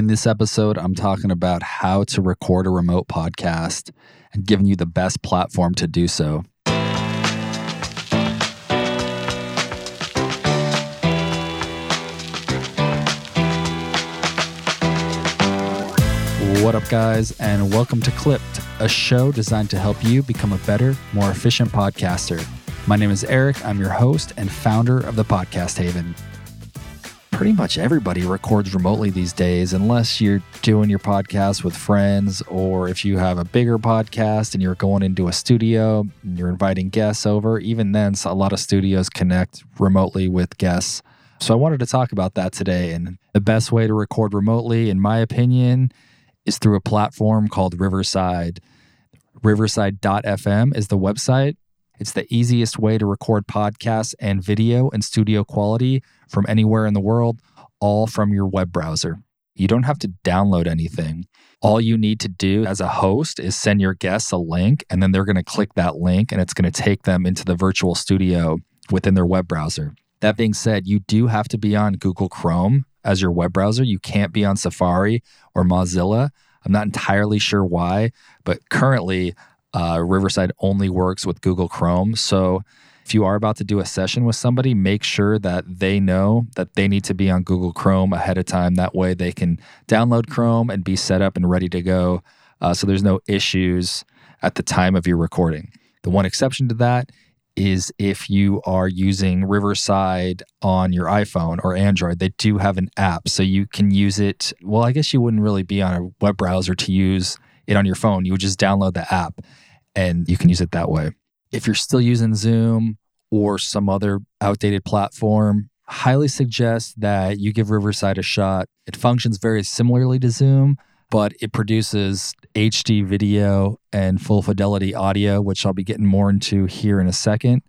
In this episode, I'm talking about how to record a remote podcast and giving you the best platform to do so. What up, guys, and welcome to Clipped, a show designed to help you become a better, more efficient podcaster. My name is Eric. I'm your host and founder of the Podcast Haven. Pretty much everybody records remotely these days, unless you're doing your podcast with friends or if you have a bigger podcast and you're going into a studio and you're inviting guests over. Even then, a lot of studios connect remotely with guests. So I wanted to talk about that today. And the best way to record remotely, in my opinion, is through a platform called Riverside. Riverside.fm is the website. It's the easiest way to record podcasts and video in studio quality from anywhere in the world, all from your web browser. You don't have to download anything. All you need to do as a host is send your guests a link, and then they're going to click that link and it's going to take them into the virtual studio within their web browser. That being said, you do have to be on Google Chrome as your web browser. You can't be on Safari or Mozilla. I'm not entirely sure why, but currently uh, Riverside only works with Google Chrome. So if you are about to do a session with somebody, make sure that they know that they need to be on Google Chrome ahead of time. That way they can download Chrome and be set up and ready to go. Uh, so there's no issues at the time of your recording. The one exception to that is if you are using Riverside on your iPhone or Android, they do have an app. So you can use it. Well, I guess you wouldn't really be on a web browser to use it on your phone. You would just download the app and you can use it that way. If you're still using Zoom or some other outdated platform, highly suggest that you give Riverside a shot. It functions very similarly to Zoom, but it produces HD video and full fidelity audio, which I'll be getting more into here in a second.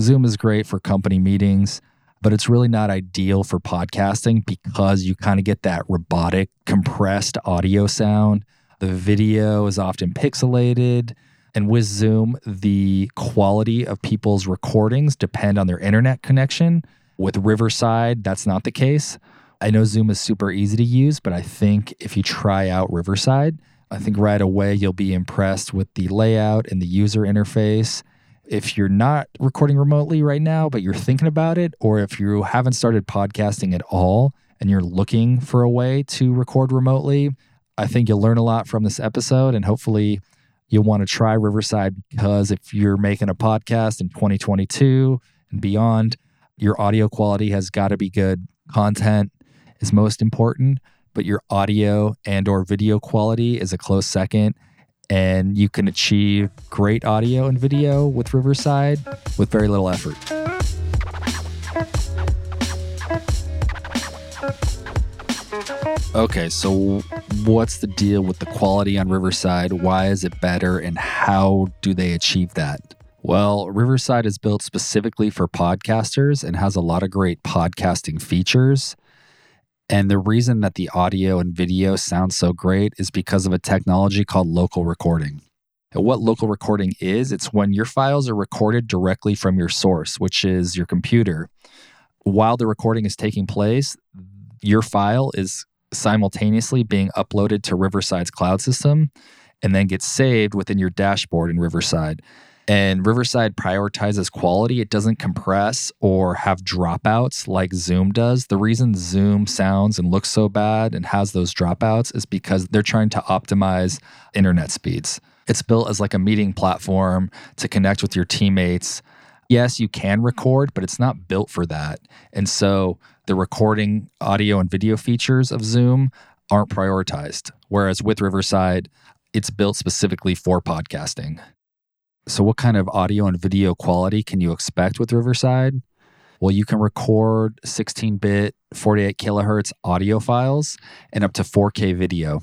Zoom is great for company meetings, but it's really not ideal for podcasting because you kind of get that robotic, compressed audio sound. The video is often pixelated. And with Zoom, the quality of people's recordings depend on their internet connection. With Riverside, that's not the case. I know Zoom is super easy to use, but I think if you try out Riverside, I think right away you'll be impressed with the layout and the user interface. If you're not recording remotely right now, but you're thinking about it, or if you haven't started podcasting at all and you're looking for a way to record remotely, I think you'll learn a lot from this episode and hopefully you'll want to try Riverside because if you're making a podcast in 2022 and beyond, your audio quality has got to be good. Content is most important, but your audio and or video quality is a close second and you can achieve great audio and video with Riverside with very little effort. Okay, so what's the deal with the quality on Riverside? Why is it better and how do they achieve that? Well, Riverside is built specifically for podcasters and has a lot of great podcasting features. And the reason that the audio and video sound so great is because of a technology called local recording. And what local recording is, it's when your files are recorded directly from your source, which is your computer. While the recording is taking place, your file is simultaneously being uploaded to Riverside's cloud system and then gets saved within your dashboard in Riverside. And Riverside prioritizes quality. It doesn't compress or have dropouts like Zoom does. The reason Zoom sounds and looks so bad and has those dropouts is because they're trying to optimize internet speeds. It's built as like a meeting platform to connect with your teammates. Yes, you can record, but it's not built for that. And so the recording audio and video features of Zoom aren't prioritized. Whereas with Riverside, it's built specifically for podcasting. So, what kind of audio and video quality can you expect with Riverside? Well, you can record 16 bit, 48 kilohertz audio files and up to 4K video.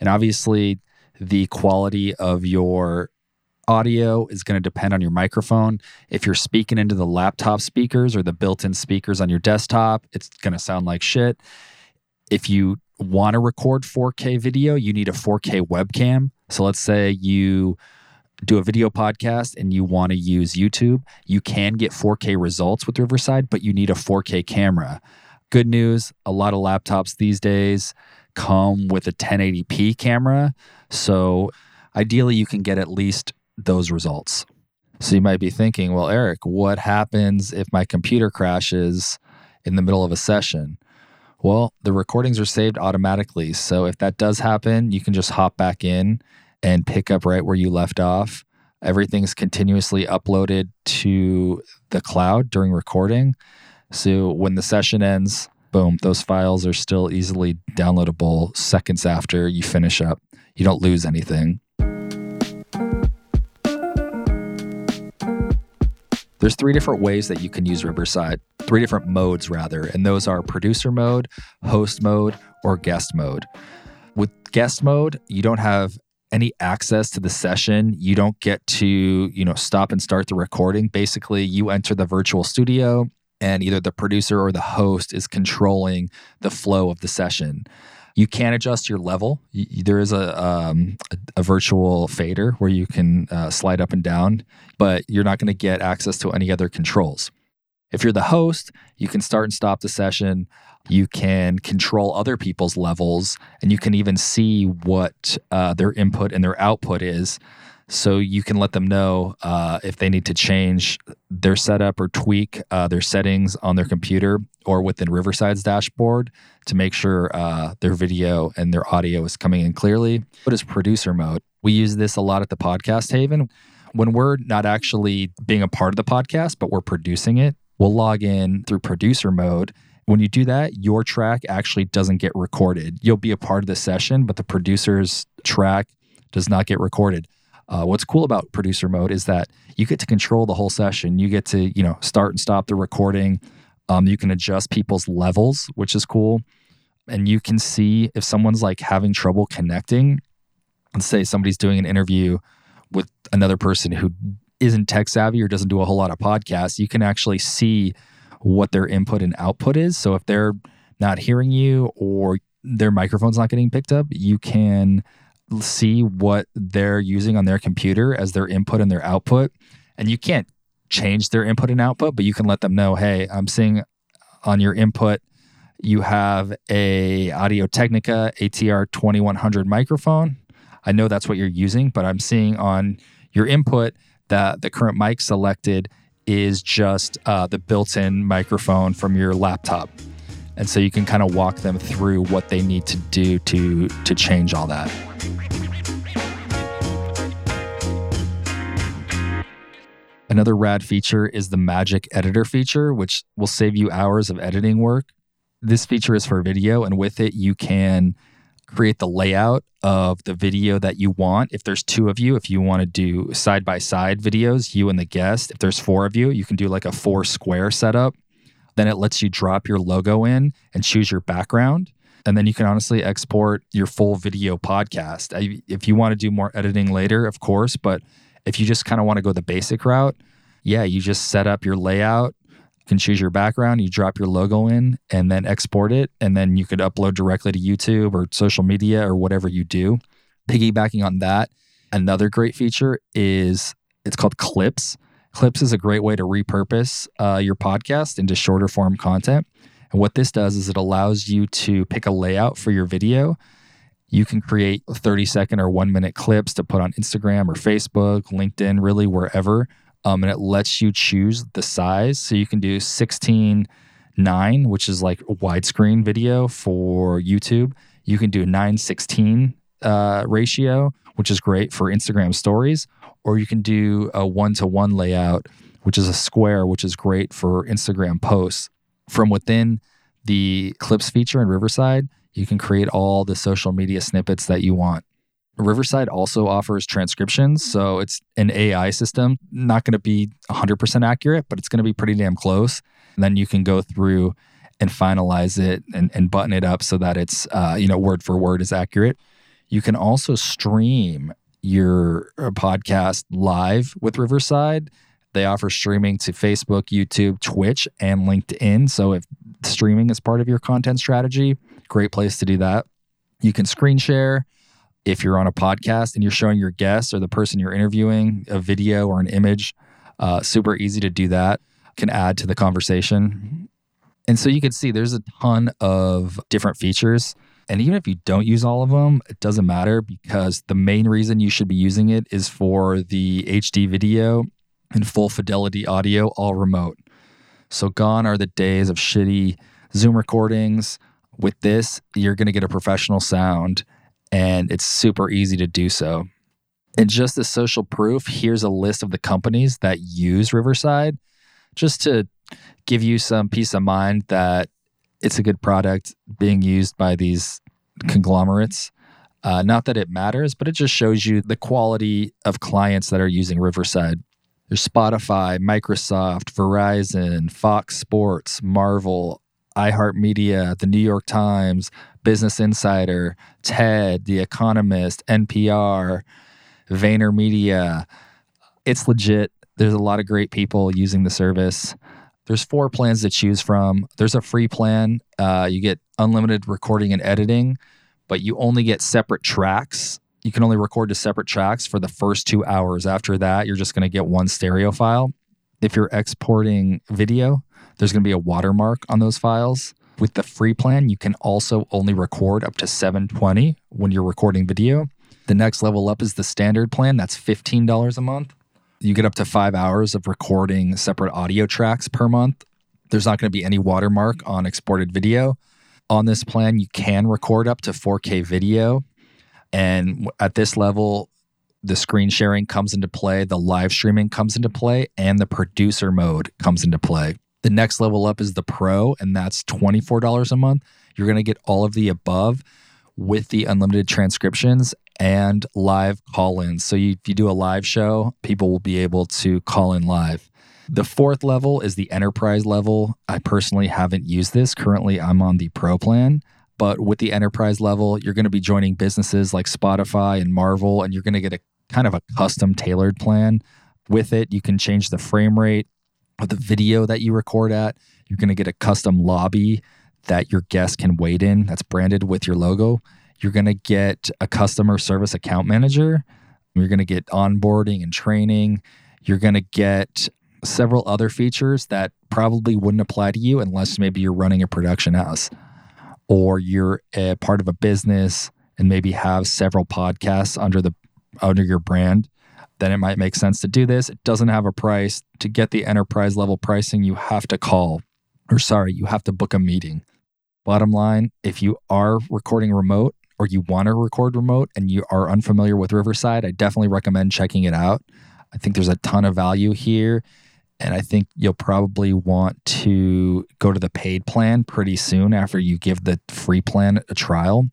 And obviously, the quality of your audio is going to depend on your microphone. If you're speaking into the laptop speakers or the built in speakers on your desktop, it's going to sound like shit. If you want to record 4K video, you need a 4K webcam. So, let's say you do a video podcast and you want to use YouTube, you can get 4K results with Riverside, but you need a 4K camera. Good news a lot of laptops these days come with a 1080p camera. So ideally, you can get at least those results. So you might be thinking, well, Eric, what happens if my computer crashes in the middle of a session? Well, the recordings are saved automatically. So if that does happen, you can just hop back in and pick up right where you left off. Everything's continuously uploaded to the cloud during recording. So when the session ends, boom, those files are still easily downloadable seconds after you finish up. You don't lose anything. There's three different ways that you can use Riverside, three different modes rather, and those are producer mode, host mode, or guest mode. With guest mode, you don't have any access to the session. You don't get to, you know, stop and start the recording. Basically, you enter the virtual studio and either the producer or the host is controlling the flow of the session. You can adjust your level. there is a, um, a, a virtual fader where you can uh, slide up and down, but you're not going to get access to any other controls. If you're the host, you can start and stop the session. You can control other people's levels, and you can even see what uh, their input and their output is. So you can let them know uh, if they need to change their setup or tweak uh, their settings on their computer or within Riverside's dashboard to make sure uh, their video and their audio is coming in clearly. What is producer mode? We use this a lot at the Podcast Haven. When we're not actually being a part of the podcast, but we're producing it, we'll log in through producer mode. When you do that, your track actually doesn't get recorded. You'll be a part of the session, but the producer's track does not get recorded. Uh, what's cool about producer mode is that you get to control the whole session. You get to, you know, start and stop the recording. Um, you can adjust people's levels, which is cool. And you can see if someone's like having trouble connecting. Let's say somebody's doing an interview with another person who isn't tech savvy or doesn't do a whole lot of podcasts. You can actually see what their input and output is. So if they're not hearing you or their microphone's not getting picked up, you can see what they're using on their computer as their input and their output. And you can't change their input and output, but you can let them know, hey, I'm seeing on your input you have a Audio Technica ATR 2100 microphone. I know that's what you're using, but I'm seeing on your input that the current mic selected is just uh, the built-in microphone from your laptop. And so you can kind of walk them through what they need to do to to change all that. Another rad feature is the Magic Editor feature, which will save you hours of editing work. This feature is for video, and with it, you can create the layout of the video that you want. If there's two of you, if you want to do side by side videos, you and the guest, if there's four of you, you can do like a four square setup. Then it lets you drop your logo in and choose your background. And then you can honestly export your full video podcast. If you want to do more editing later, of course, but if you just kind of want to go the basic route, yeah, you just set up your layout, you can choose your background, you drop your logo in, and then export it. And then you could upload directly to YouTube or social media or whatever you do. Piggybacking on that, another great feature is it's called Clips. Clips is a great way to repurpose uh, your podcast into shorter form content. And what this does is it allows you to pick a layout for your video you can create 30 second or one minute clips to put on Instagram or Facebook, LinkedIn, really wherever. Um, and it lets you choose the size. So you can do 16 9, which is like a widescreen video for YouTube. You can do 9 16 uh, ratio, which is great for Instagram stories. Or you can do a one to one layout, which is a square, which is great for Instagram posts. From within the clips feature in Riverside, you can create all the social media snippets that you want. Riverside also offers transcriptions. So it's an AI system, not going to be 100% accurate, but it's going to be pretty damn close. And then you can go through and finalize it and, and button it up so that it's, uh, you know, word for word is accurate. You can also stream your uh, podcast live with Riverside. They offer streaming to Facebook, YouTube, Twitch, and LinkedIn. So if streaming is part of your content strategy, great place to do that. You can screen share if you're on a podcast and you're showing your guests or the person you're interviewing a video or an image. Uh, super easy to do that. Can add to the conversation. And so you can see there's a ton of different features. And even if you don't use all of them, it doesn't matter because the main reason you should be using it is for the HD video and full fidelity audio, all remote. So, gone are the days of shitty Zoom recordings. With this, you're going to get a professional sound, and it's super easy to do so. And just as social proof, here's a list of the companies that use Riverside, just to give you some peace of mind that it's a good product being used by these conglomerates. Uh, not that it matters, but it just shows you the quality of clients that are using Riverside. There's Spotify, Microsoft, Verizon, Fox Sports, Marvel, iHeartMedia, The New York Times, Business Insider, TED, The Economist, NPR, VaynerMedia. It's legit. There's a lot of great people using the service. There's four plans to choose from. There's a free plan. Uh, you get unlimited recording and editing, but you only get separate tracks you can only record to separate tracks for the first two hours. After that, you're just going to get one stereo file. If you're exporting video, there's going to be a watermark on those files. With the free plan, you can also only record up to 720 when you're recording video. The next level up is the standard plan, that's $15 a month. You get up to five hours of recording separate audio tracks per month. There's not going to be any watermark on exported video. On this plan, you can record up to 4K video and at this level, the screen sharing comes into play, the live streaming comes into play, and the producer mode comes into play. The next level up is the pro, and that's $24 a month. You're going to get all of the above with the unlimited transcriptions and live call ins. So you, if you do a live show, people will be able to call in live. The fourth level is the enterprise level. I personally haven't used this. Currently, I'm on the pro plan. But with the enterprise level, you're going to be joining businesses like Spotify and Marvel, and you're going to get a kind of a custom tailored plan. With it, you can change the frame rate of the video that you record at. You're going to get a custom lobby that your guests can wait in that's branded with your logo. You're going to get a customer service account manager. You're going to get onboarding and training. You're going to get several other features that probably wouldn't apply to you unless maybe you're running a production house or you're a part of a business and maybe have several podcasts under the under your brand, then it might make sense to do this. It doesn't have a price. To get the enterprise level pricing, you have to call or sorry, you have to book a meeting. Bottom line, if you are recording remote or you want to record remote and you are unfamiliar with Riverside, I definitely recommend checking it out. I think there's a ton of value here. And I think you'll probably want to go to the paid plan pretty soon after you give the free plan a trial.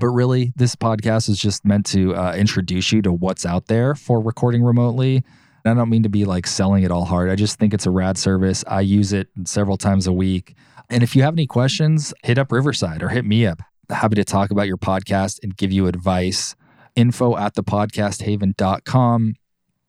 But really, this podcast is just meant to uh, introduce you to what's out there for recording remotely. And I don't mean to be like selling it all hard. I just think it's a rad service. I use it several times a week. And if you have any questions, hit up Riverside or hit me up. Happy to talk about your podcast and give you advice. Info at thepodcasthaven.com.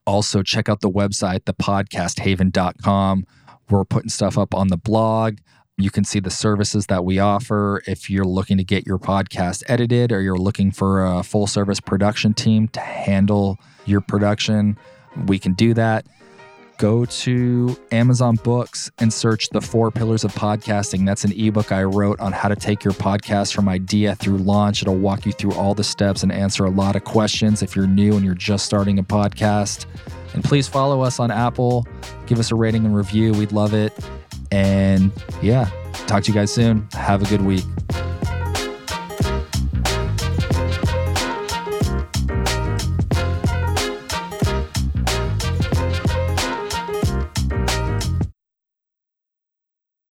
Also, check out the website, thepodcasthaven.com. We're putting stuff up on the blog. You can see the services that we offer. If you're looking to get your podcast edited or you're looking for a full service production team to handle your production, we can do that go to Amazon Books and search The Four Pillars of Podcasting. That's an ebook I wrote on how to take your podcast from idea through launch. It'll walk you through all the steps and answer a lot of questions if you're new and you're just starting a podcast. And please follow us on Apple. Give us a rating and review. We'd love it. And yeah, talk to you guys soon. Have a good week.